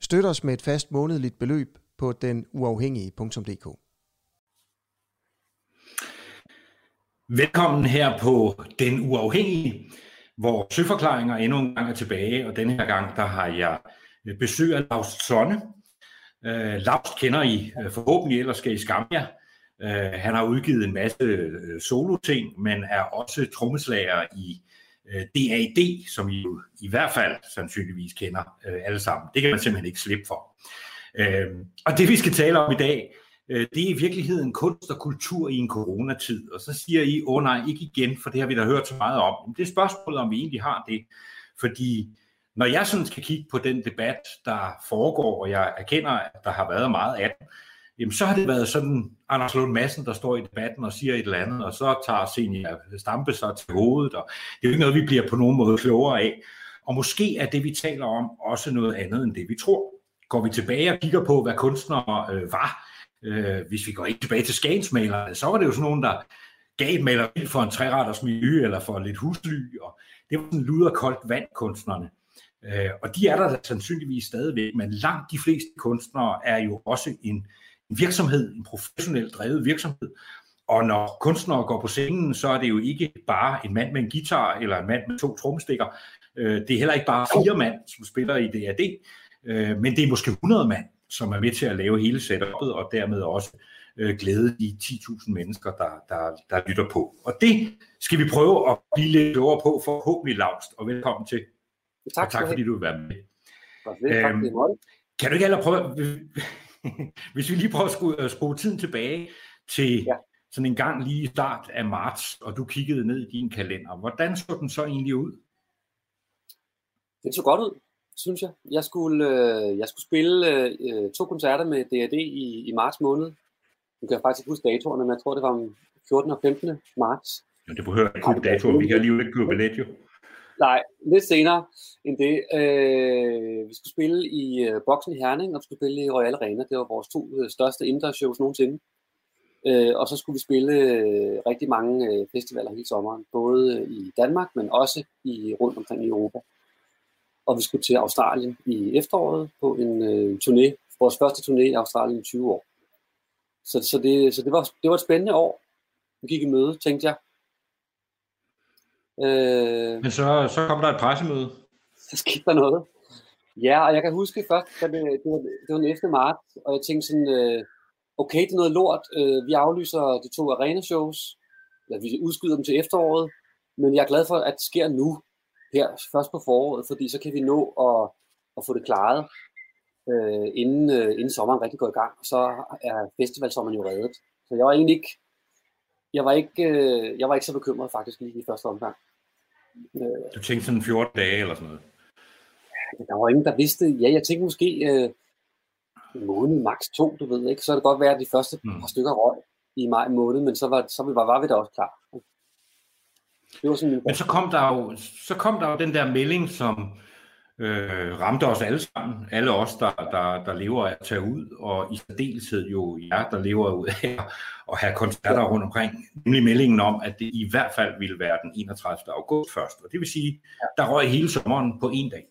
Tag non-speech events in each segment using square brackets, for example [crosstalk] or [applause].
Støt os med et fast månedligt beløb på denuafhængige.dk. Velkommen her på Den Uafhængige, hvor søforklaringer endnu en gang er tilbage, og denne her gang, der har jeg besøg af Lars Sonne. Øh, uh, Lars kender I uh, forhåbentlig, ellers skal I skamme jer. Uh, han har udgivet en masse solo-ting, men er også trommeslager i Øh, uh, DAD, som I jo i hvert fald sandsynligvis kender øh, alle sammen. Det kan man simpelthen ikke slippe for. Uh, og det vi skal tale om i dag, det er i virkeligheden kunst og kultur i en coronatid. Og så siger I, åh oh, nej, ikke igen, for det har vi da hørt så meget om. Det er spørgsmålet, om vi egentlig har det. Fordi når jeg sådan skal kigge på den debat, der foregår, og jeg erkender, at der har været meget af den, jamen så har det været sådan Anders Lund Madsen, der står i debatten og siger et eller andet, og så tager Senior Stampe sig til hovedet, og det er jo ikke noget, vi bliver på nogen måde klogere af. Og måske er det, vi taler om, også noget andet end det, vi tror. Går vi tilbage og kigger på, hvad kunstnere øh, var, øh, hvis vi går ikke tilbage til skagensmalerne, så var det jo sådan nogen, der gav et maleri for en træretters miljø, eller for lidt husly, og det var sådan luderkoldt vand, kunstnerne. Øh, og de er der sandsynligvis stadigvæk, men langt de fleste kunstnere er jo også en, en virksomhed, en professionelt drevet virksomhed. Og når kunstnere går på scenen, så er det jo ikke bare en mand med en guitar eller en mand med to trommestikker. Øh, det er heller ikke bare fire mand, som spiller i DAD, øh, men det er måske 100 mand, som er med til at lave hele setupet, og dermed også glæde de 10.000 mennesker, der, der, der lytter på. Og det skal vi prøve at blive lidt over på, forhåbentlig lavst, og velkommen til. Tak, og tak fordi du vil være med. Øhm, kan du ikke heller prøve, [laughs] hvis vi lige prøver at skrue, at skrue tiden tilbage til ja. sådan en gang lige i start af marts, og du kiggede ned i din kalender, hvordan så den så egentlig ud? Den så godt ud, synes jeg. Jeg skulle, øh, jeg skulle spille øh, to koncerter med D&D i, i marts måned. Nu kan jeg faktisk ikke huske datorerne, men jeg tror, det var om 14. og 15. marts. Ja, det behøver ikke købe datoer. Vi kan alligevel ikke købe billet, jo. Nej, lidt senere end det. Øh, vi skulle spille i øh, Boksen i Herning, og vi skulle spille i Royal Arena. Det var vores to øh, største indendørs-shows nogensinde. Øh, og så skulle vi spille øh, rigtig mange øh, festivaler hele sommeren, både øh, i Danmark, men også i rundt omkring i Europa. Og vi skulle til Australien i efteråret på en øh, turné, vores første turné i Australien i 20 år. Så, så, det, så det, var, det var et spændende år. Vi gik i møde, tænkte jeg. Øh, Men så, så kom der et pressemøde. Så skete der noget. Ja, og jeg kan huske først, at det, det, var, det var den 11. marts, og jeg tænkte sådan, øh, okay, det er noget lort. Øh, vi aflyser de to arena-shows, eller vi udskyder dem til efteråret, men jeg er glad for, at det sker nu, her først på foråret, fordi så kan vi nå at, at få det klaret, øh, inden, øh, inden sommeren rigtig går i gang. Så er festivalsommeren jo reddet. Så jeg var egentlig ikke, jeg var ikke, øh, jeg var ikke så bekymret faktisk lige i første omgang. Øh, du tænkte sådan 14 dage eller sådan noget? Der var ingen, der vidste. Ja, jeg tænkte måske øh, en måned, maks to, du ved ikke. Så er det godt være, at de første mm. par stykker røg i maj måned, men så var, så var, var vi da også klar. Det var sådan, men så kom, der jo, så kom der jo den der melding, som øh, ramte os alle sammen, alle os, der, der, der lever af at tage ud, og i særdeleshed jo jer, der lever ud af at have koncerter rundt omkring, nemlig meldingen om, at det i hvert fald ville være den 31. august først, og det vil sige, der røg hele sommeren på en dag.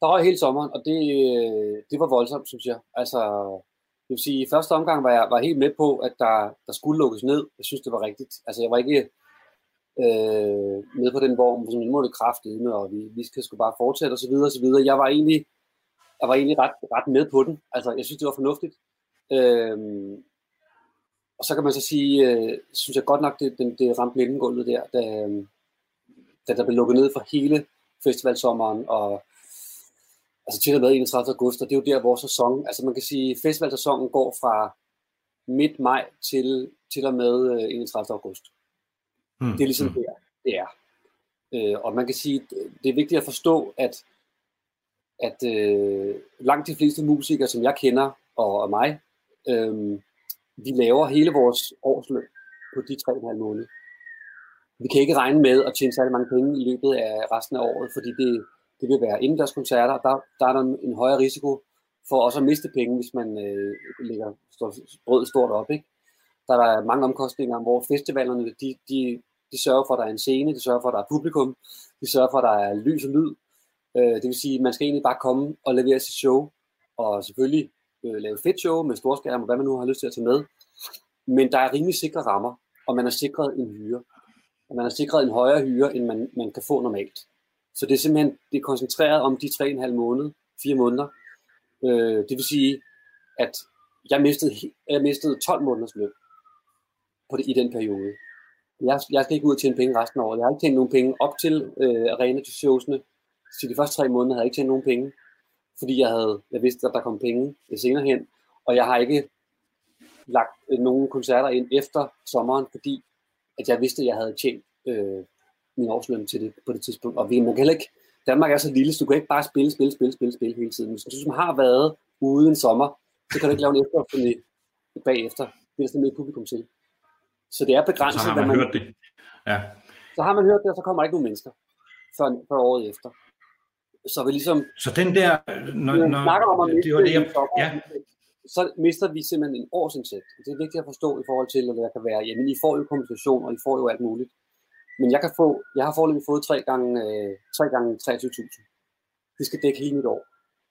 Der røg hele sommeren, og det, det var voldsomt, synes jeg. Altså, det vil sige, i første omgang var jeg var helt med på, at der, der skulle lukkes ned. Jeg synes, det var rigtigt. Altså, jeg var ikke øh, med på den vogn, som nu må det med, og vi, vi skal sgu bare fortsætte osv. videre. Jeg var egentlig, jeg var egentlig ret, ret med på den. Altså, jeg synes, det var fornuftigt. Øh, og så kan man så sige, øh, synes jeg godt nok, det, det, det ramte mellemgulvet der, da, da der blev lukket ned for hele festivalsommeren, og altså til og med 31. august, og det er jo der vores sæson, altså man kan sige, festivalsæsonen går fra midt maj til, til og med øh, 31. August. Mm. Det er ligesom mm. der, det er. Øh, og man kan sige, det er vigtigt at forstå, at at øh, langt de fleste musikere, som jeg kender, og, og mig, øh, vi laver hele vores årsløn på de 3,5 måneder. Vi kan ikke regne med at tjene særlig mange penge i løbet af resten af året, fordi det, det vil være indendørs koncerter. Der, der er der en, en højere risiko for også at miste penge, hvis man øh, lægger brødet stort op. Ikke? Der er mange omkostninger, hvor festivalerne de, de, de sørger for, at der er en scene, de sørger for, at der er publikum, de sørger for, at der er lys og lyd. Øh, det vil sige, at man skal egentlig bare komme og levere sit show, og selvfølgelig øh, lave fedt show med storskærm og hvad man nu har lyst til at tage med. Men der er rimelig sikre rammer, og man har sikret en hyre. Og man har sikret en højere hyre, end man, man kan få normalt. Så det er simpelthen det er koncentreret om de 3,5 måneder, 4 måneder. Øh, det vil sige, at jeg mistede, jeg mistede 12 måneders løn på det, i den periode. Jeg, jeg skal ikke ud og tjene penge resten af året. Jeg har ikke tjent nogen penge op til øh, arena til showsene. Så de første tre måneder havde jeg ikke tjent nogen penge, fordi jeg, havde, jeg vidste, at der kom penge senere hen. Og jeg har ikke lagt øh, nogen koncerter ind efter sommeren, fordi at jeg vidste, at jeg havde tjent øh, min årsløn til det på det tidspunkt. Og vi, man kan heller ikke, Danmark er så lille, så du kan ikke bare spille, spille, spille, spille, spille hele tiden. Hvis du som har været ude en sommer, så kan du ikke lave en efterfølgende bagefter. Det er sådan et publikum til. Så det er begrænset. Så har man, man hørt det. Ja. Så har man hørt det, og så kommer der ikke nogen mennesker før, før året efter. Så vi ligesom... Så den der... Når, når, snakker om at det var det, jeg, ja. så mister vi simpelthen en årsindtægt. Det er vigtigt at forstå i forhold til, at der kan være, jamen I får jo kompensation, og I får jo alt muligt. Men jeg kan få, jeg har foreløbig fået 3 gange, øh, 3 gange 23.000. Det skal dække hele mit år.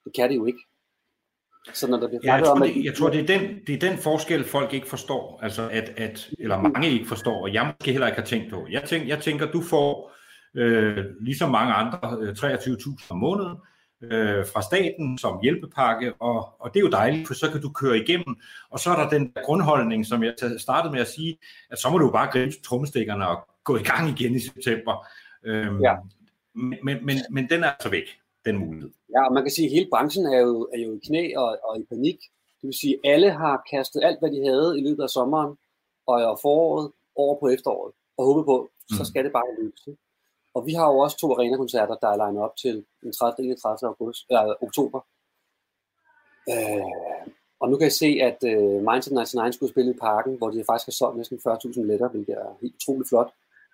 Det kan det jo ikke. Så når der bliver ja, jeg, tror, om, det, jeg tror, det er, den, det er den forskel, folk ikke forstår, altså at, at, eller mange ikke forstår, og jeg måske heller ikke har tænkt på. Jeg, tænk, jeg tænker, du får øh, ligesom mange andre øh, 23.000 om måneden øh, fra staten som hjælpepakke, og, og det er jo dejligt, for så kan du køre igennem, og så er der den grundholdning, som jeg startede med at sige, at så må du bare gribe trommestikkerne og gå i gang igen i september. Øh, ja. men, men, men den er altså væk den mulighed. Ja, og man kan sige, at hele branchen er jo, er jo i knæ og, og i panik. Det vil sige, at alle har kastet alt, hvad de havde i løbet af sommeren og foråret over på efteråret, og håbet på, så mm. skal det bare lykkes. Og vi har jo også to arena-koncerter, der er legnet op til den 30. 31. August, øh, oktober. Øh, og nu kan jeg se, at øh, Mindset 99 skulle spille i parken, hvor de faktisk har solgt næsten 40.000 billetter, hvilket er helt utroligt flot.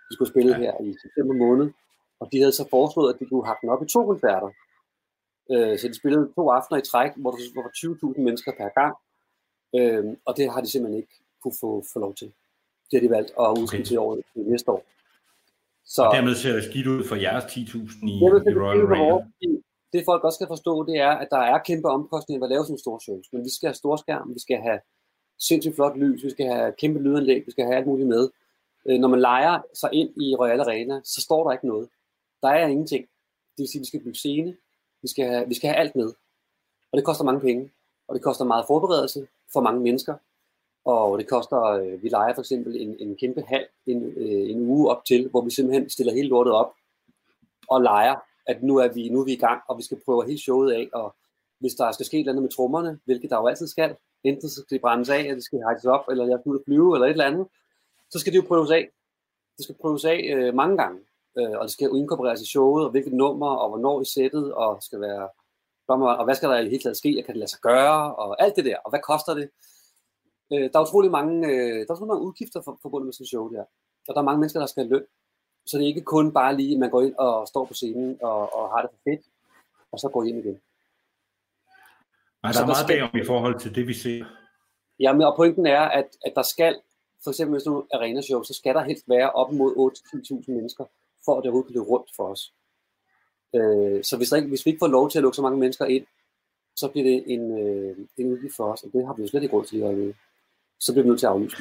De skulle spille ja. her i september måned. Og de havde så foreslået, at de kunne hakke den op i to koncerter. Øh, så de spillede to aftener i træk, hvor der var 20.000 mennesker per gang. Øh, og det har de simpelthen ikke kunne få, få lov til. Det har de valgt at udskyde okay. til året næste år. Så, og dermed ser det skidt ud for jeres 10.000 i, i Royal Arena. Det folk også skal forstå, det er, at der er kæmpe omkostninger ved at lave sådan en stor shows. Men vi skal have storskærm, vi skal have sindssygt flot lys, vi skal have kæmpe lydanlæg, vi skal have alt muligt med. Øh, når man leger sig ind i Royal Arena, så står der ikke noget. Der er ingenting. Det vil sige, at vi skal bygge scene, vi skal, have, vi skal have alt med. Og det koster mange penge. Og det koster meget forberedelse for mange mennesker. Og det koster, øh, vi leger for eksempel en, en kæmpe hal en, øh, en uge op til, hvor vi simpelthen stiller hele lortet op og leger, at nu er vi, nu er vi i gang, og vi skal prøve hele showet af, og hvis der skal ske et eller andet med trommerne, hvilket der jo altid skal, enten så skal de brændes af, eller det skal hejses op, eller jeg skal ud og flyve, eller et eller andet, så skal det jo prøves af. Det skal prøves af øh, mange gange øh, og det skal inkorporeres i showet, og hvilket nummer, og hvornår i sættet, og skal være, og hvad skal der i hele taget ske, og kan det lade sig gøre, og alt det der, og hvad koster det? Øh, der er utrolig mange, øh, der er utrolig mange udgifter for, forbundet med sådan show der, og der er mange mennesker, der skal have løn, så det er ikke kun bare lige, at man går ind og står på scenen og, og har det for fedt, og så går hjem igen. Nej, der er meget bagom i forhold til det, vi ser. Ja, men og pointen er, at, at der skal, for eksempel hvis du arena show, så skal der helst være op mod 8-10.000 mennesker, for at det overhovedet kan løbe rundt for os. Øh, så hvis, der ikke, hvis vi ikke får lov til at lukke så mange mennesker ind, så bliver det en, øh, en udgift for os, og det har vi jo slet ikke råd til lige at Så bliver vi nødt til at aflyse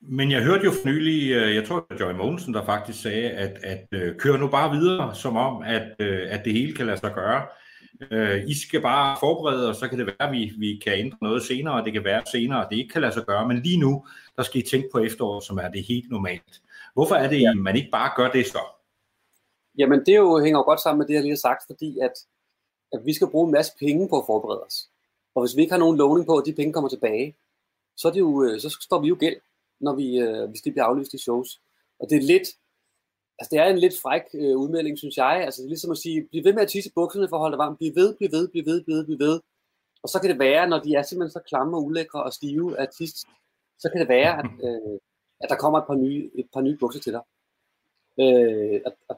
Men jeg hørte jo for nylig, øh, jeg tror at Joy Mogensen, der faktisk sagde, at, at øh, kør nu bare videre, som om, at, øh, at det hele kan lade sig gøre. Uh, I skal bare forberede, og så kan det være, at vi, vi kan ændre noget senere, og det kan være senere, at det ikke kan lade sig gøre. Men lige nu, der skal I tænke på efteråret, som er det helt normalt. Hvorfor er det, at man ikke bare gør det så? Jamen, det jo hænger jo godt sammen med det, jeg lige har sagt, fordi at, at vi skal bruge en masse penge på at forberede os. Og hvis vi ikke har nogen lovning på, at de penge kommer tilbage, så, er det jo, øh, så står vi jo gæld, når vi, øh, hvis de bliver aflyst i shows. Og det er lidt, altså det er en lidt fræk øh, udmelding, synes jeg. Altså det er ligesom at sige, bliv ved med at tisse bukserne for at holde dig varm. Bliv ved, bliv ved, bliv ved, bliv ved, bliv ved. Og så kan det være, når de er simpelthen så klamme og ulækre og stive af tis, så kan det være, at, [laughs] øh, at der kommer et par nye, et par nye bukser til dig. Øh, at, at,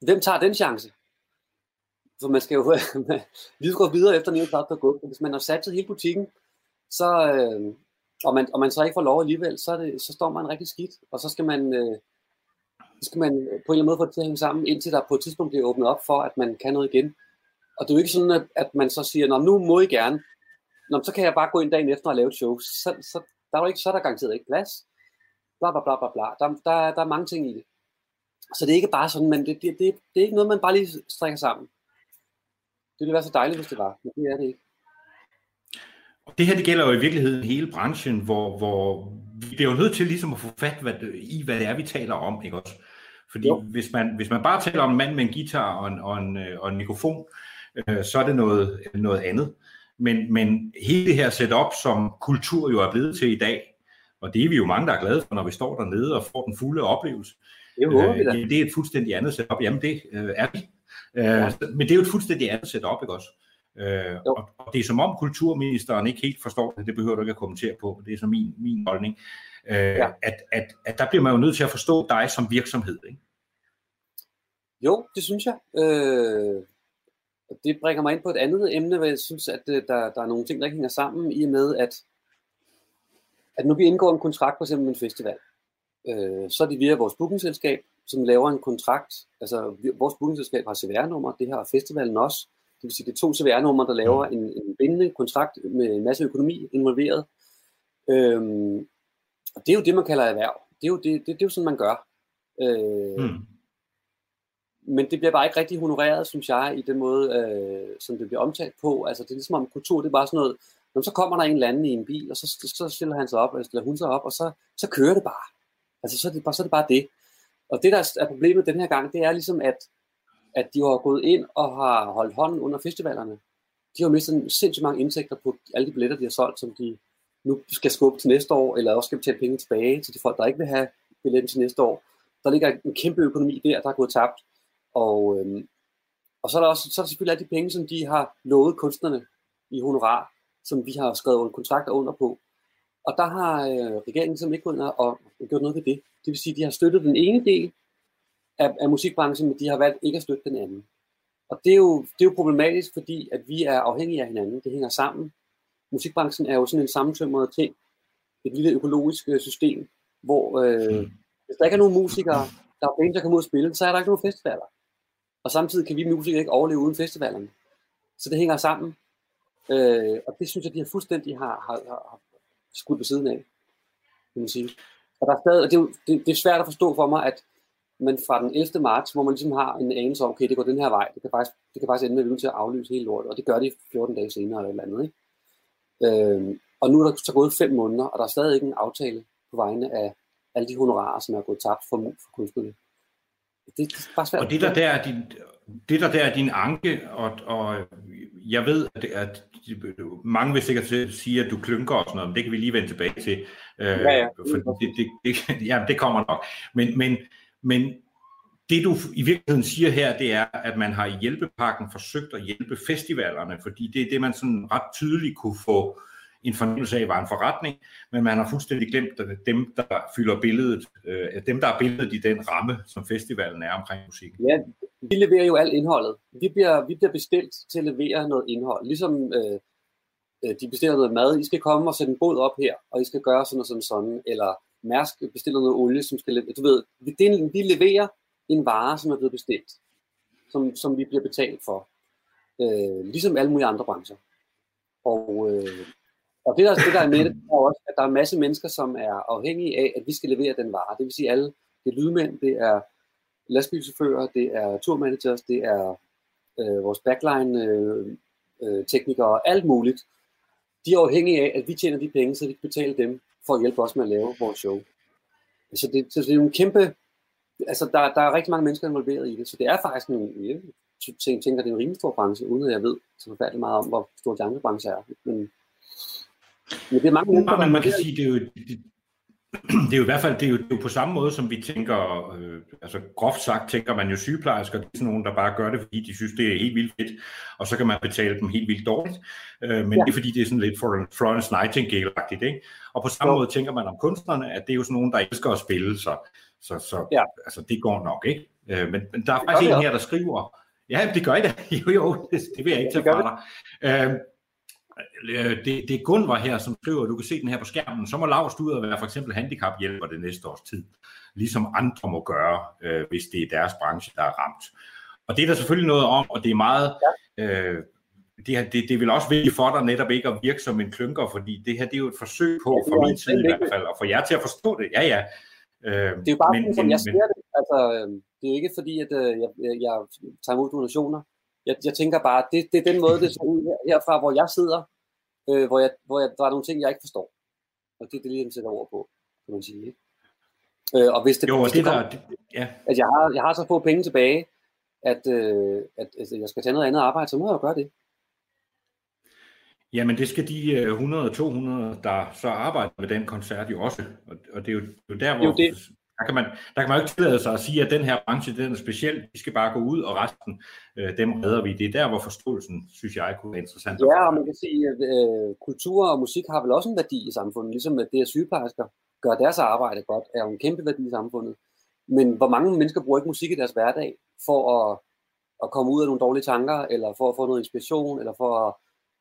hvem tager den chance? For man skal jo lige [laughs] gå videre efter nye klart at gå. Hvis man har sat hele butikken, så, øh, og, man, og man så ikke får lov alligevel, så, det, så står man rigtig skidt. Og så skal man, øh, så skal man på en eller anden måde få det til at hænge sammen, indtil der på et tidspunkt bliver åbnet op for, at man kan noget igen. Og det er jo ikke sådan, at, at man så siger, Nå, nu må I gerne. Nå, så kan jeg bare gå ind dagen efter og lave et show. Så, så, der er jo ikke, så er der garanteret ikke plads. Bla, bla, bla, bla, bla. Der, der, der er mange ting i det. Så det er ikke bare sådan, men det, det, det, det er ikke noget, man bare lige strikker sammen. Det ville være så dejligt, hvis det var, men det er det ikke. Og det her det gælder jo i virkeligheden hele branchen, hvor, hvor vi bliver jo nødt til ligesom at få fat hvad, i, hvad det er, vi taler om. Ikke også? Fordi hvis man, hvis man bare taler om en mand med en guitar og en, og en, og en mikrofon, øh, så er det noget, noget andet. Men, men hele det her setup, som kultur jo er blevet til i dag, og det er vi jo mange, der er glade for, når vi står dernede og får den fulde oplevelse. Det, håber vi da. Øh, det er et fuldstændig andet setup. Jamen det øh, er vi. Øh, ja. Men det er jo et fuldstændig andet setup, ikke også? Øh, og, og det er som om kulturministeren ikke helt forstår det, det behøver du ikke at kommentere på, det er så min, min holdning, øh, ja. at, at, at der bliver man jo nødt til at forstå dig som virksomhed, ikke? Jo, det synes jeg. Øh, det bringer mig ind på et andet emne, hvor jeg synes, at øh, der, der er nogle ting, der ikke hænger sammen, i og med, at, at når vi indgår en kontrakt, for eksempel med en festival, øh, så er det via vores bookingselskab, som laver en kontrakt. Altså, vores bookingselskab har CVR-nummer, det har festivalen også. Det vil sige, det er to CVR-numre, der laver en, en bindende kontrakt med en masse økonomi involveret. Øhm, og det er jo det, man kalder erhverv. Det er jo, det, det, det er jo sådan, man gør. Øh, hmm. Men det bliver bare ikke rigtig honoreret, synes jeg, i den måde, øh, som det bliver omtalt på. Altså, det er ligesom om kultur, det er bare sådan noget, Jamen, så kommer der en eller anden i en bil, og så, så stiller han sig op, eller stiller hun sig op, og så, så kører det bare. Altså, så er det bare, så er det, bare det. Og det, der er problemet den her gang, det er ligesom, at, at de har gået ind og har holdt hånden under festivalerne. De har mistet sindssygt mange indtægter på alle de billetter, de har solgt, som de nu skal skubbe til næste år, eller også skal betale penge tilbage til de folk, der ikke vil have billetten til næste år. Der ligger en kæmpe økonomi der, der er gået tabt. Og, øhm, og så er, der også, så er der selvfølgelig alle de penge, som de har lovet kunstnerne i honorar, som vi har skrevet kontrakter under på. Og der har øh, regeringen simpelthen ikke gået ind og gjort noget ved det. Det vil sige, at de har støttet den ene del af, af musikbranchen, men de har valgt ikke at støtte den anden. Og det er, jo, det er jo problematisk, fordi at vi er afhængige af hinanden. Det hænger sammen. Musikbranchen er jo sådan en sammentømret ting. Et lille økologisk øh, system, hvor øh, mm. hvis der ikke er nogen musikere, der er penge, der kommer ud og spille, så er der ikke nogen festivaler. Og samtidig kan vi musikere ikke overleve uden festivalerne. Så det hænger sammen. Øh, og det synes jeg, de har fuldstændig har, har, har skudt på siden af, kan man sige. Og der er stadig, det, er, det, det er svært at forstå for mig, at man fra den 11. marts, hvor man ligesom har en anelse om, okay, det går den her vej, det kan faktisk, det kan faktisk ende med, at vi er til at aflyse hele lortet, og det gør de 14 dage senere eller et eller andet. Ikke? Øh, og nu er der så gået fem måneder, og der er stadig ikke en aftale på vegne af alle de honorarer, som er gået tabt for, for kunstnerne det er bare svært. Og det der, der er din, det der, der er din anke, og, og jeg ved, at, at mange vil sikkert sige, at du klynker og sådan noget, men det kan vi lige vende tilbage til. Øh, ja, ja. For det, det, det, [laughs] ja, det kommer nok. Men, men, men det du i virkeligheden siger her, det er, at man har i hjælpepakken forsøgt at hjælpe festivalerne, fordi det er det, man sådan ret tydeligt kunne få øh, en fornemmelse af var en forretning, men man har fuldstændig glemt at dem, der fylder billedet, øh, dem, der er billedet i den ramme, som festivalen er omkring musik. Ja, vi leverer jo alt indholdet. Vi bliver, vi bliver bestilt til at levere noget indhold, ligesom øh, øh, de bestiller noget mad. I skal komme og sætte en båd op her, og I skal gøre sådan og sådan sådan, eller Mærsk bestiller noget olie, som skal levere. Du ved, det, vi leverer en vare, som er blevet bestilt, som, som vi bliver betalt for. Øh, ligesom alle mulige andre brancher. Og, øh, og det der, det der er med det, er også, at der er en masse mennesker, som er afhængige af, at vi skal levere den vare. Det vil sige alle, det er lydmænd, det er lastbilchauffører, det er turmanagers, det er øh, vores backline øh, øh, teknikere og alt muligt. De er afhængige af, at vi tjener de penge, så vi kan betale dem for at hjælpe os med at lave vores show. Så det, så det er en kæmpe... Altså, der, der er rigtig mange mennesker involveret i det, så det er faktisk en... Jeg tænker, det er en rimelig stor branche, uden at jeg ved så forfærdeligt meget om, hvor stor de andre brancher er. Men, men det er mange mennesker, ja, men man kan sige, det er jo, det, det er jo i hvert fald det er jo, det er jo på samme måde, som vi tænker, øh, altså groft sagt tænker man jo sygeplejersker, det er sådan nogen, der bare gør det, fordi de synes, det er helt vildt fedt, og så kan man betale dem helt vildt dårligt, øh, men ja. det er fordi, det er sådan lidt for Florence Nightingale-agtigt, ikke? Og på samme ja. måde tænker man om kunstnerne, at det er jo sådan nogen, der elsker at spille, så, så, så ja. altså, det går nok, ikke? Øh, men, men der er faktisk en her, der skriver, ja, det gør I da, jo jo, det, det vil jeg ikke tage fra dig. Øh, Øh, det, det er Gunvar her, som skriver, du kan se den her på skærmen, så må Lars ud og være for eksempel handicaphjælper det næste års tid, ligesom andre må gøre, øh, hvis det er deres branche, der er ramt. Og det er der selvfølgelig noget om, og det er meget, øh, det, det, det vil også vigtigt for dig netop ikke at virke som en klynker, fordi det her det er jo et forsøg på, fra min side i hvert fald, og for jer til at forstå det. Ja, ja. Øh, det er jo bare men, sådan, som jeg ser det. Altså, øh, det er jo ikke fordi, at øh, jeg, jeg tager imod donationer jeg, jeg tænker bare, det, det er den måde, det ser ud her, herfra, hvor jeg sidder, øh, hvor, jeg, hvor jeg, der er nogle ting, jeg ikke forstår. Og det er det, lige sætter over på, kan man sige. Ikke? Øh, og hvis det, jo, hvis det, det der, ja. at jeg har, jeg har så få penge tilbage, at, øh, at, at jeg skal tage noget andet arbejde, så må jeg jo gøre det. Jamen det skal de 100-200, øh, der så arbejder med den koncert jo også. Og det er jo, jo der, hvor det, der kan, man, der kan man jo ikke tillade sig at sige, at den her branche den er speciel. Vi skal bare gå ud, og resten, øh, dem redder vi. Det er der, hvor forståelsen, synes jeg, kunne være interessant. Ja, og man kan sige, at øh, kultur og musik har vel også en værdi i samfundet. Ligesom at det, at sygeplejersker gør deres arbejde godt, er jo en kæmpe værdi i samfundet. Men hvor mange mennesker bruger ikke musik i deres hverdag for at, at komme ud af nogle dårlige tanker, eller for at få noget inspiration, eller for at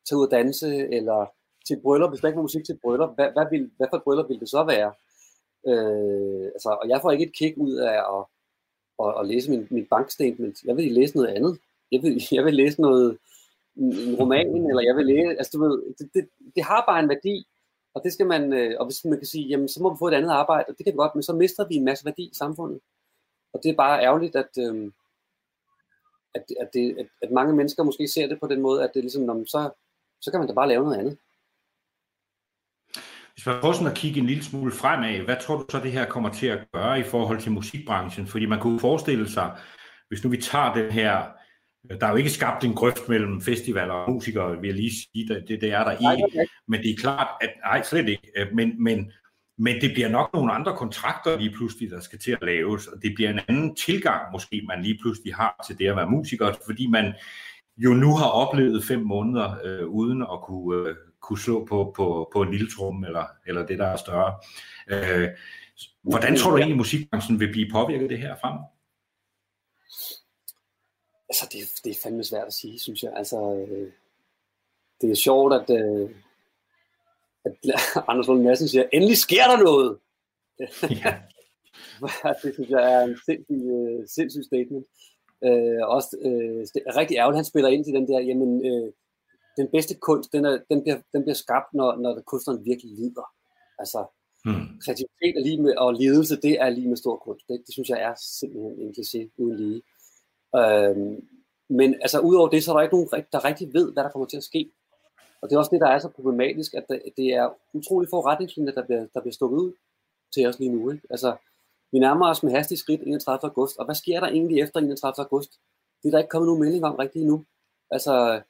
tage ud og danse, eller til bryllup, hvis der ikke var musik til bryllup, hvad, hvad, vil, hvad for et bryllup ville det så være? Øh, altså, og jeg får ikke et kick ud af at, at, at læse min, min bankstatement. Jeg vil læse noget andet. Jeg vil, [laughs] jeg vil læse noget, en roman, eller jeg vil læse, altså du ved, det, det, det har bare en værdi, og det skal man, øh, og hvis man kan sige, jamen så må vi få et andet arbejde, og det kan vi godt, men så mister vi en masse værdi i samfundet. Og det er bare ærgerligt, at, øh, at, at, det, at, at mange mennesker måske ser det på den måde, at det er ligesom, når man så, så kan man da bare lave noget andet. Hvis man prøver sådan at kigge en lille smule fremad, hvad tror du så, det her kommer til at gøre i forhold til musikbranchen? Fordi man kunne forestille sig, hvis nu vi tager den her, der er jo ikke skabt en grøft mellem festivaler og musikere, vil jeg lige sige, det, det, det er der ikke. Men det er klart, at nej, slet ikke. Øh, men, men, men det bliver nok nogle andre kontrakter lige pludselig, der skal til at laves, og det bliver en anden tilgang måske, man lige pludselig har til det at være musiker, fordi man jo nu har oplevet fem måneder øh, uden at kunne, øh, kunne slå på, på, på en lille trum, eller, eller det, der er større. Øh, hvordan tror du egentlig, musikbranchen vil blive påvirket det her frem? Altså, det, det er fandme svært at sige, synes jeg. Altså, øh, det er sjovt, at, øh, at [laughs] Anders Lund Madsen siger, endelig sker der noget! Ja. [laughs] det synes jeg er en sindssyg, øh, sindssyg statement. Øh, også øh, rigtig ærgerligt, han spiller ind til den der, jamen, øh, den bedste kunst, den, er, den, bliver, den bliver skabt, når, når kunstneren virkelig lider. Altså, hmm. kreativitet er lige med, og lidelse, det er lige med stor kunst. Det, det synes jeg er simpelthen en kliché uden lige. Øhm, men altså, udover det, så er der ikke nogen, der rigtig ved, hvad der kommer til at ske. Og det er også det, der er så problematisk, at det er utrolig få retningslinjer, der bliver, der bliver stukket ud til os lige nu. Ikke? Altså, vi nærmer os med hastig skridt 31. august, og hvad sker der egentlig efter 31. august? Det er der ikke kommet nogen melding om rigtigt endnu. Altså,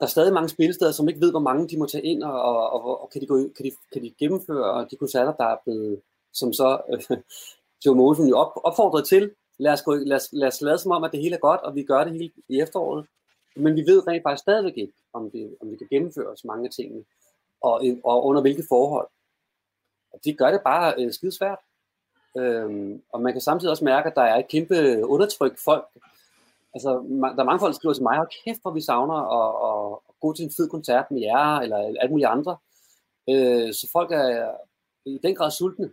der er stadig mange spillesteder, som ikke ved, hvor mange de må tage ind, og, og, og, og kan, de gå, kan, de, kan de gennemføre de koncerter, der er blevet, som så øh, [laughs] Joe Mosen jo op, opfordret til. Lad os, gå, lad, os, lad os lade som om, at det hele er godt, og vi gør det hele i efteråret. Men vi ved rent faktisk stadigvæk ikke, om, det, om vi kan gennemføre så mange tingene, og, og under hvilke forhold. Og det gør det bare øh, skide svært. Øhm, og man kan samtidig også mærke, at der er et kæmpe undertryk. Folk altså, der er mange folk, der skriver til mig, hold kæft, hvor vi savner at, at, at gå til en fed koncert med jer, eller alt muligt andre. Øh, så folk er i den grad sultne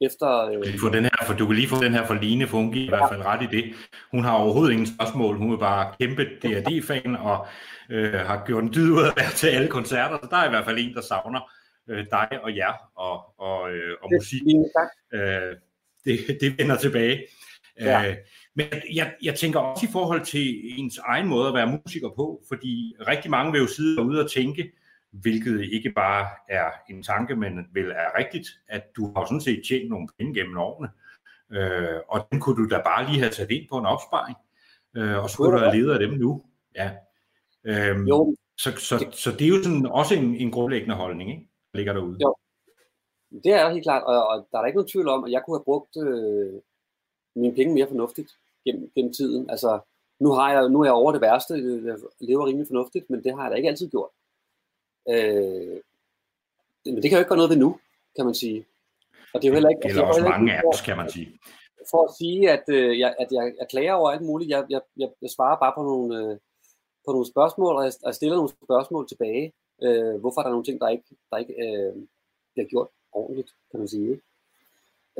efter... Øh... Du, kan få den her, for, du kan lige få den her for Line, for hun giver i hvert fald ret i det. Hun har overhovedet ingen spørgsmål. Hun er bare kæmpe D&D-fan, og øh, har gjort en dyd ud af at være til alle koncerter. Så der er i hvert fald en, der savner øh, dig og jer og, og, øh, og musik. Øh, det, det vender tilbage. Ja. Øh, men jeg, jeg tænker også i forhold til ens egen måde at være musiker på, fordi rigtig mange vil jo sidde derude og tænke, hvilket ikke bare er en tanke, men vel er rigtigt, at du har sådan set tjent nogle penge gennem årene, øh, og den kunne du da bare lige have taget ind på en opsparing, øh, og så kunne du have ledet af dem nu. Ja. Øhm, jo. Så, så, så det er jo sådan også en, en grundlæggende holdning, ikke? der ligger derude. Jo. Det er helt klart, og, og der er der ikke nogen tvivl om, at jeg kunne have brugt øh, mine penge mere fornuftigt gennem, gennem tiden. Altså, nu, har jeg, nu er jeg over det værste, jeg lever rimelig fornuftigt, men det har jeg da ikke altid gjort. Øh, men det kan jo ikke gøre noget ved nu, kan man sige. Og det er jo heller ikke... Gælder altså, også mange af os, kan man sige. For at sige, at, øh, jeg, at jeg, jeg klager over alt muligt, jeg, jeg, jeg, jeg svarer bare på nogle, øh, på nogle spørgsmål, og jeg, jeg stiller nogle spørgsmål tilbage. Øh, hvorfor er der nogle ting, der ikke, der ikke øh, bliver gjort ordentligt, kan man sige.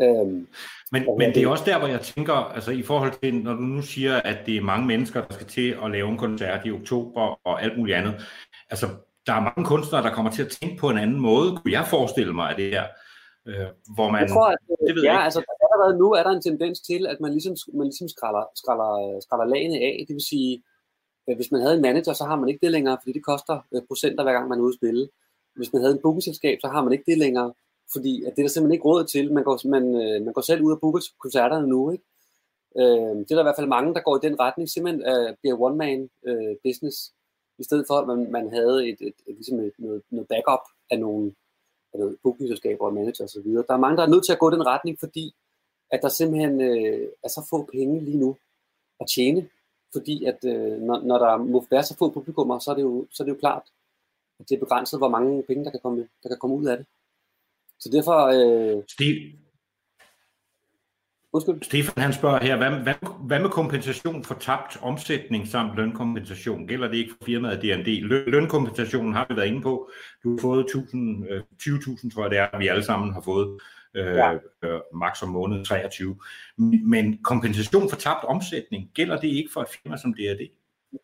Øhm, men, men det er også der, hvor jeg tænker, altså i forhold til, når du nu siger, at det er mange mennesker, der skal til at lave en koncert i oktober og alt muligt andet. Altså, der er mange kunstnere, der kommer til at tænke på en anden måde. Kunne jeg forestille mig, at det her, øh, hvor man... Jeg tror, at, det ved ja, jeg altså, allerede nu er der en tendens til, at man ligesom, man ligesom skralder, skralder, skralder lagene af. Det vil sige, hvis man havde en manager, så har man ikke det længere, fordi det koster øh, procenter, hver gang man er ude at spille. Hvis man havde en bookingselskab, så har man ikke det længere, fordi at det er der simpelthen ikke råd til. Man går, man, øh, man går selv ud og booker koncerterne nu. Ikke? Øh, det er der i hvert fald mange, der går i den retning, simpelthen øh, bliver one-man øh, business, i stedet for at man, man havde et, et, et, ligesom et, noget, noget backup af nogle, af noget bookingselskaber og manager osv. Der er mange, der er nødt til at gå i den retning, fordi at der simpelthen øh, er så få penge lige nu at tjene. Fordi at øh, når, når der må være så få publikummer, så er det jo, så er det jo klart, at det er begrænset, hvor mange penge, der kan komme, der kan komme ud af det. Så derfor... Øh... Steve, Undskyld. Stefan han spørger her, hvad, hvad, hvad med kompensation for tabt omsætning samt lønkompensation? Gælder det ikke for firmaet D&D? Lønkompensationen har vi været inde på. Du har fået 1000, 20.000, øh, tror jeg det er, vi alle sammen har fået øh, ja. øh, max om måneden 23. Men kompensation for tabt omsætning, gælder det ikke for et firma som D&D?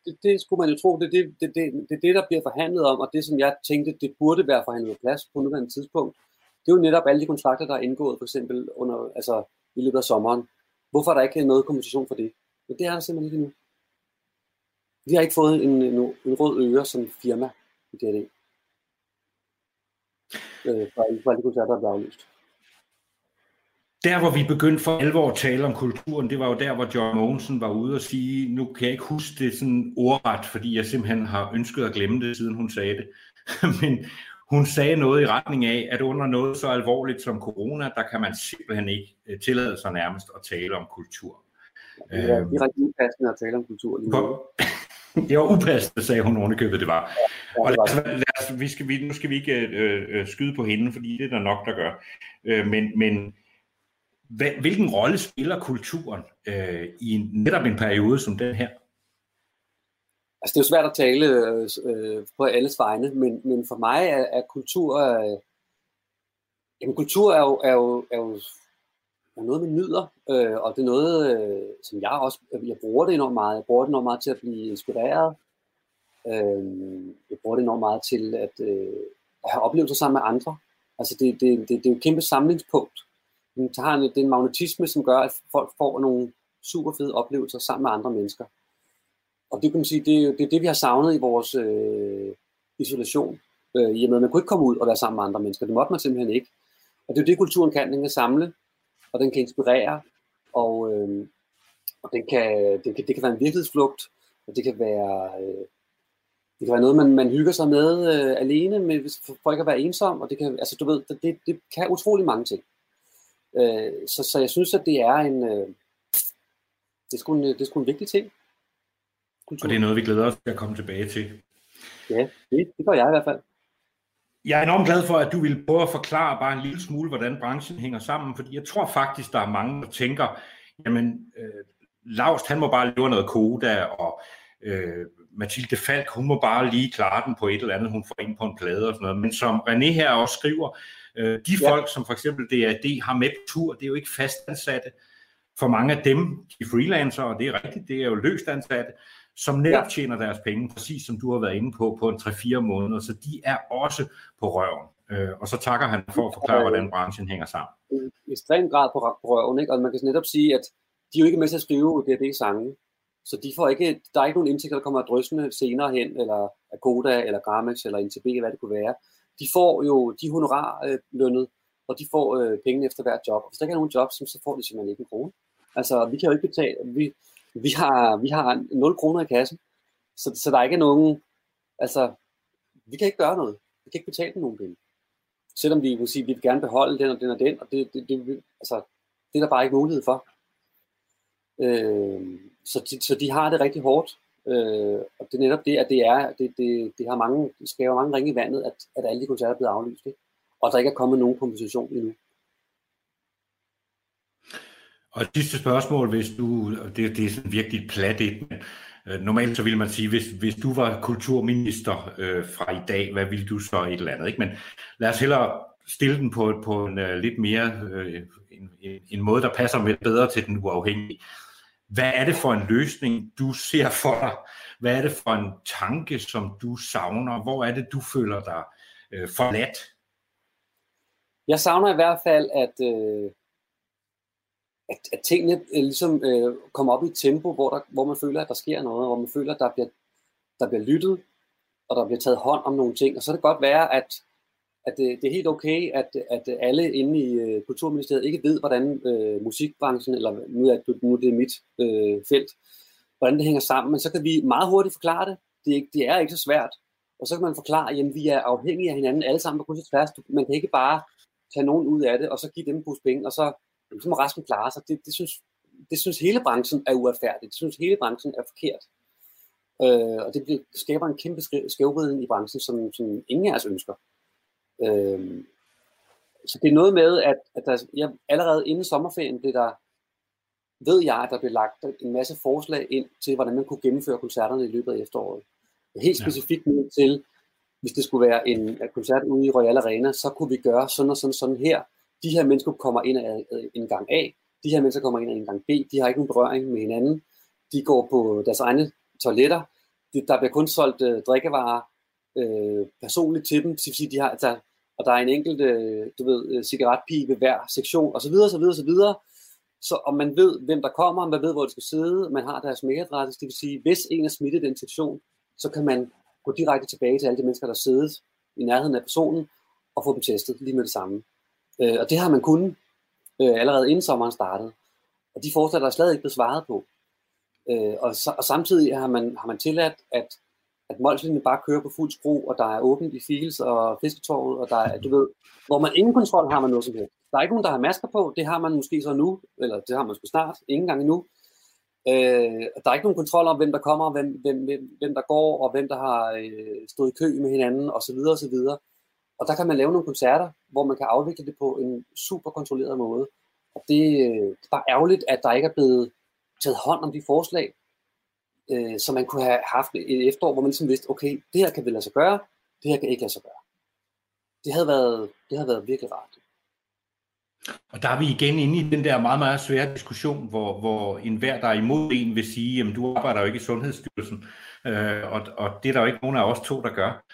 Det, det skulle man jo tro, det er det, det, det, det, det, der bliver forhandlet om, og det som jeg tænkte, det burde være forhandlet på plads på nuværende tidspunkt det er jo netop alle de kontrakter, der er indgået, for eksempel under, altså, i løbet af sommeren. Hvorfor er der ikke noget kompensation for det? Men det er der simpelthen ikke nu. Vi har ikke fået en, en, en rød øre som firma i det øh, for, for alle de koncerter, der er aflyst. Der, hvor vi begyndte for alvor at tale om kulturen, det var jo der, hvor John Mogensen var ude og sige, nu kan jeg ikke huske det sådan ordret, fordi jeg simpelthen har ønsket at glemme det, siden hun sagde det. [laughs] Men hun sagde noget i retning af, at under noget så alvorligt som corona, der kan man simpelthen ikke øh, tillade sig nærmest at tale om kultur. Det er direkte upassende at tale om kultur. Lige [laughs] det var upassende, sagde hun ovenikøbet, det var. Ja, og lad os, lad os, vi skal, vi, nu skal vi ikke øh, øh, skyde på hende, fordi det er der nok, der gør. Øh, men men hvad, hvilken rolle spiller kulturen øh, i netop en periode som den her? Altså det er jo svært at tale øh, øh, på alles vegne, men, men for mig er, er kultur, øh, jamen kultur er jo, er jo, er jo er noget, man nyder, øh, og det er noget, øh, som jeg også, øh, jeg bruger det enormt meget. Jeg bruger det enormt meget til at blive inspireret. Øh, jeg bruger det enormt meget til at, øh, at have oplevelser sammen med andre. Altså det, det, det, det er jo et kæmpe samlingspunkt. Det, har en, det er en magnetisme, som gør, at folk får nogle super fede oplevelser sammen med andre mennesker. Og det kan man sige, det, er, det er det, vi har savnet i vores øh, isolation. Øh, jamen, man kunne ikke komme ud og være sammen med andre mennesker. Det måtte man simpelthen ikke. Og det er det, kulturen kan. Den kan samle, og den kan inspirere, og, øh, og den kan, det, kan, det kan være en virkelighedsflugt, og det kan være, øh, det kan være noget, man, man hygger sig med øh, alene, med, hvis, folk at være ensom, og det kan, altså du ved, det, det, det kan utrolig mange ting. Øh, så, så jeg synes, at det er en, øh, det er sgu en, det er sgu en vigtig ting. Kultur. Og det er noget, vi glæder os til at komme tilbage til. Ja, det, det gør jeg i hvert fald. Jeg er enormt glad for, at du vil prøve at forklare bare en lille smule, hvordan branchen hænger sammen, fordi jeg tror faktisk, der er mange, der tænker, jamen, øh, Laust, han må bare leve noget koda, og øh, Mathilde Falk, hun må bare lige klare den på et eller andet, hun får ind på en plade og sådan noget. Men som René her også skriver, øh, de ja. folk, som for eksempel DAD har med på tur, det er jo ikke fastansatte. For mange af dem, de freelancer, og det er rigtigt, det er jo løst ansatte, som netop tjener deres penge, præcis som du har været inde på, på en 3-4 måneder. Så de er også på røven. Øh, og så takker han for at forklare, hvordan branchen hænger sammen. I ekstrem grad på røven, ikke? og man kan netop sige, at de er jo ikke med til at skrive det, det sange. Så de får ikke, der er ikke nogen indtægter, der kommer drøsende senere hen, eller Agoda, eller Gramex, eller NTB, hvad det kunne være. De får jo de honorarlønnet, og de får øh, penge efter hvert job. Og hvis der ikke er nogen job, så får de simpelthen ikke en krone. Altså, vi kan jo ikke betale, vi, vi har, vi har 0 kroner i kassen, så, så der er ikke nogen, altså, vi kan ikke gøre noget. Vi kan ikke betale dem nogen penge. selvom vi vil sige, at vi vil gerne beholde den og den og den, og det, det, det, altså, det er der bare ikke mulighed for. Øh, så, de, så de har det rigtig hårdt. Øh, og det er netop det, at det er, det, det, det har mange, det skaber mange ringe i vandet, at, at alle de koncerter er blevet aflyst, ikke? og der ikke er kommet nogen kompensation endnu. Og sidste spørgsmål, hvis du, det, det er sådan virkelig plat et, men øh, normalt så ville man sige, hvis, hvis du var kulturminister øh, fra i dag, hvad ville du så et eller andet, ikke? Men lad os hellere stille den på, på en uh, lidt mere, øh, en, en, en måde, der passer med bedre til den uafhængige. Hvad er det for en løsning, du ser for dig? Hvad er det for en tanke, som du savner? Hvor er det, du føler dig øh, forladt? Jeg savner i hvert fald, at, øh, at, at tingene øh, ligesom øh, kommer op i et tempo, hvor, der, hvor man føler, at der sker noget, hvor man føler, at der bliver, der bliver lyttet, og der bliver taget hånd om nogle ting. Og så kan det godt være, at, at det, det er helt okay, at, at alle inde i øh, Kulturministeriet ikke ved, hvordan øh, musikbranchen, eller nu er, det, nu er det mit øh, felt, hvordan det hænger sammen, men så kan vi meget hurtigt forklare det. Det er, ikke, det er ikke så svært. Og så kan man forklare, at vi er afhængige af hinanden alle sammen på kryds og tværs. Man kan ikke bare tage nogen ud af det, og så give dem en pose penge, og så så må resten klare sig. Det, det, synes, det synes hele branchen er uretfærdigt. Det synes hele branchen er forkert. Øh, og det skaber en kæmpe skævvridning i branchen, som, som ingen af os ønsker. Øh, så det er noget med, at, at der, ja, allerede inden sommerferien blev der, ved jeg, at der blev lagt en masse forslag ind til, hvordan man kunne gennemføre koncerterne i løbet af efteråret. Helt specifikt ned til, hvis det skulle være en koncert ude i Royal Arena, så kunne vi gøre sådan og sådan sådan her, de her mennesker kommer ind af en gang A, de her mennesker kommer ind af en gang B, de har ikke nogen berøring med hinanden, de går på deres egne toiletter, de, der bliver kun solgt øh, drikkevarer øh, personligt til dem, det vil sige, de har, der, og der er en enkelt, øh, du ved, øh, cigaretpige ved hver sektion, osv., osv., osv., så om man ved, hvem der kommer, man ved, hvor de skal sidde, man har deres mailadresse, det vil sige, hvis en er smittet i den sektion, så kan man gå direkte tilbage til alle de mennesker, der sidder i nærheden af personen, og få dem testet lige med det samme. Øh, og det har man kunnet øh, allerede inden sommeren startede. Og de forslag, der er stadig ikke blevet svaret på. Øh, og, og samtidig har man, har man tilladt, at, at Molslinjen bare kører på fuld skru, og der er åbent i Fils og Fisketorvet, og der er, du ved, hvor man ingen kontrol har man noget som helst. Der er ikke nogen, der har masker på, det har man måske så nu, eller det har man sgu snart, ingen gang endnu. Øh, der er ikke nogen kontrol om, hvem der kommer, hvem, hvem, hvem, hvem der går, og hvem der har øh, stået i kø med hinanden, osv. osv. Og der kan man lave nogle koncerter, hvor man kan afvikle det på en super kontrolleret måde. Og det, det er bare ærgerligt, at der ikke er blevet taget hånd om de forslag, øh, så man kunne have haft et efterår, hvor man ligesom vidste, okay, det her kan vi lade sig gøre, det her kan ikke lade sig gøre. Det havde været, det havde været virkelig rart. Og der er vi igen inde i den der meget, meget svære diskussion, hvor, hvor enhver, der er imod en, vil sige, jamen du arbejder jo ikke i Sundhedsstyrelsen, øh, og, og det er der jo ikke nogen af os to, der gør.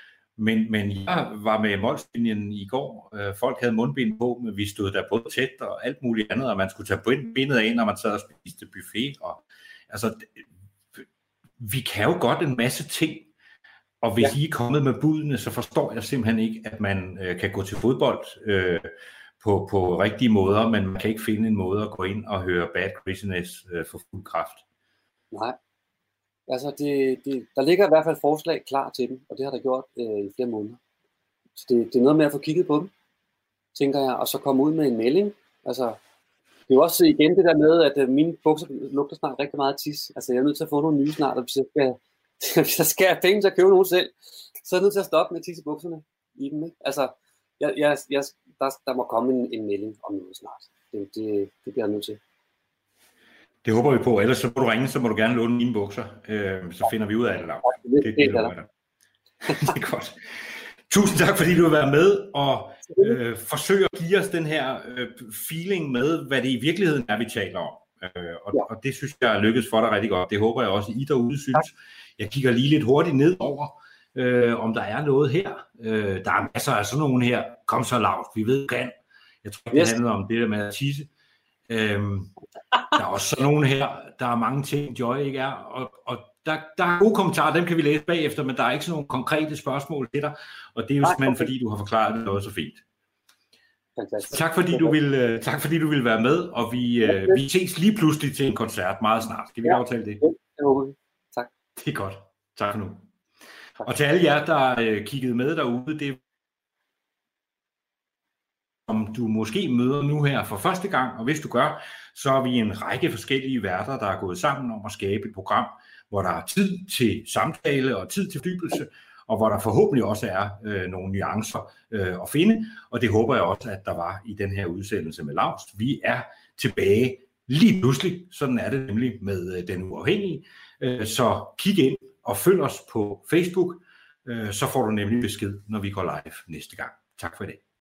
Men, men jeg var med Molslinjen i går. Øh, folk havde mundbind på, men vi stod der både tæt og alt muligt andet, og man skulle tage bindet af, når man sad og spiste buffet. Og, altså, vi kan jo godt en masse ting, og hvis ja. I er kommet med budene, så forstår jeg simpelthen ikke, at man øh, kan gå til fodbold øh, på, på rigtige måder, men man kan ikke finde en måde at gå ind og høre Bad Craziness øh, for fuld kraft. Nej, Altså, det, det, der ligger i hvert fald forslag klar til dem, og det har der gjort øh, i flere måneder. Så det, det er noget med at få kigget på dem, tænker jeg, og så komme ud med en melding. Altså, det er jo også igen det der med, at øh, mine bukser lugter snart rigtig meget tis. Altså, jeg er nødt til at få nogle nye snart, og hvis jeg skal, [laughs] hvis jeg skal have penge til at købe nogle selv, så er jeg nødt til at stoppe med tis i bukserne i dem. Ikke? Altså, jeg, jeg, jeg, der, der må komme en, en melding om noget snart. Det, det, det bliver jeg nødt til. Det håber vi på. Ellers så må du ringe, så må du gerne låne mine bukser. Øh, så finder vi ud af det, Lav. Det, det, det, det, [laughs] det er godt. Tusind tak, fordi du har været med og øh, forsøger at give os den her øh, feeling med, hvad det i virkeligheden er, vi taler om. Øh, og, ja. og det synes jeg er lykkedes for dig rigtig godt. Det håber jeg også, I derude synes. Tak. Jeg kigger lige lidt hurtigt ned over, øh, om der er noget her. Øh, der er masser af sådan nogle her. Kom så lavt, vi ved, kan. Jeg tror, det yes. handler om det der med at tisse. Øhm, der er også sådan nogle her, der er mange ting, Joy ikke er, og, og der, der er gode kommentarer, dem kan vi læse bagefter, men der er ikke sådan nogle konkrete spørgsmål til dig, og det er jo Nej, simpelthen okay. fordi, du har forklaret det noget så fint. Fantastisk. Tak fordi, du vil, uh, tak fordi du vil være med, og vi, uh, vi ses lige pludselig til en koncert meget snart. Skal vi ja, aftale det? Håber vi. Tak. Det er godt. Tak for nu. Tak. Og til alle jer, der uh, kiggede med derude, det som du måske møder nu her for første gang, og hvis du gør, så er vi en række forskellige værter, der er gået sammen om at skabe et program, hvor der er tid til samtale og tid til fordybelse, og hvor der forhåbentlig også er øh, nogle nuancer øh, at finde, og det håber jeg også, at der var i den her udsendelse med Laust. Vi er tilbage lige pludselig, sådan er det nemlig med øh, Den Uafhængige, øh, så kig ind og følg os på Facebook, øh, så får du nemlig besked, når vi går live næste gang. Tak for i dag.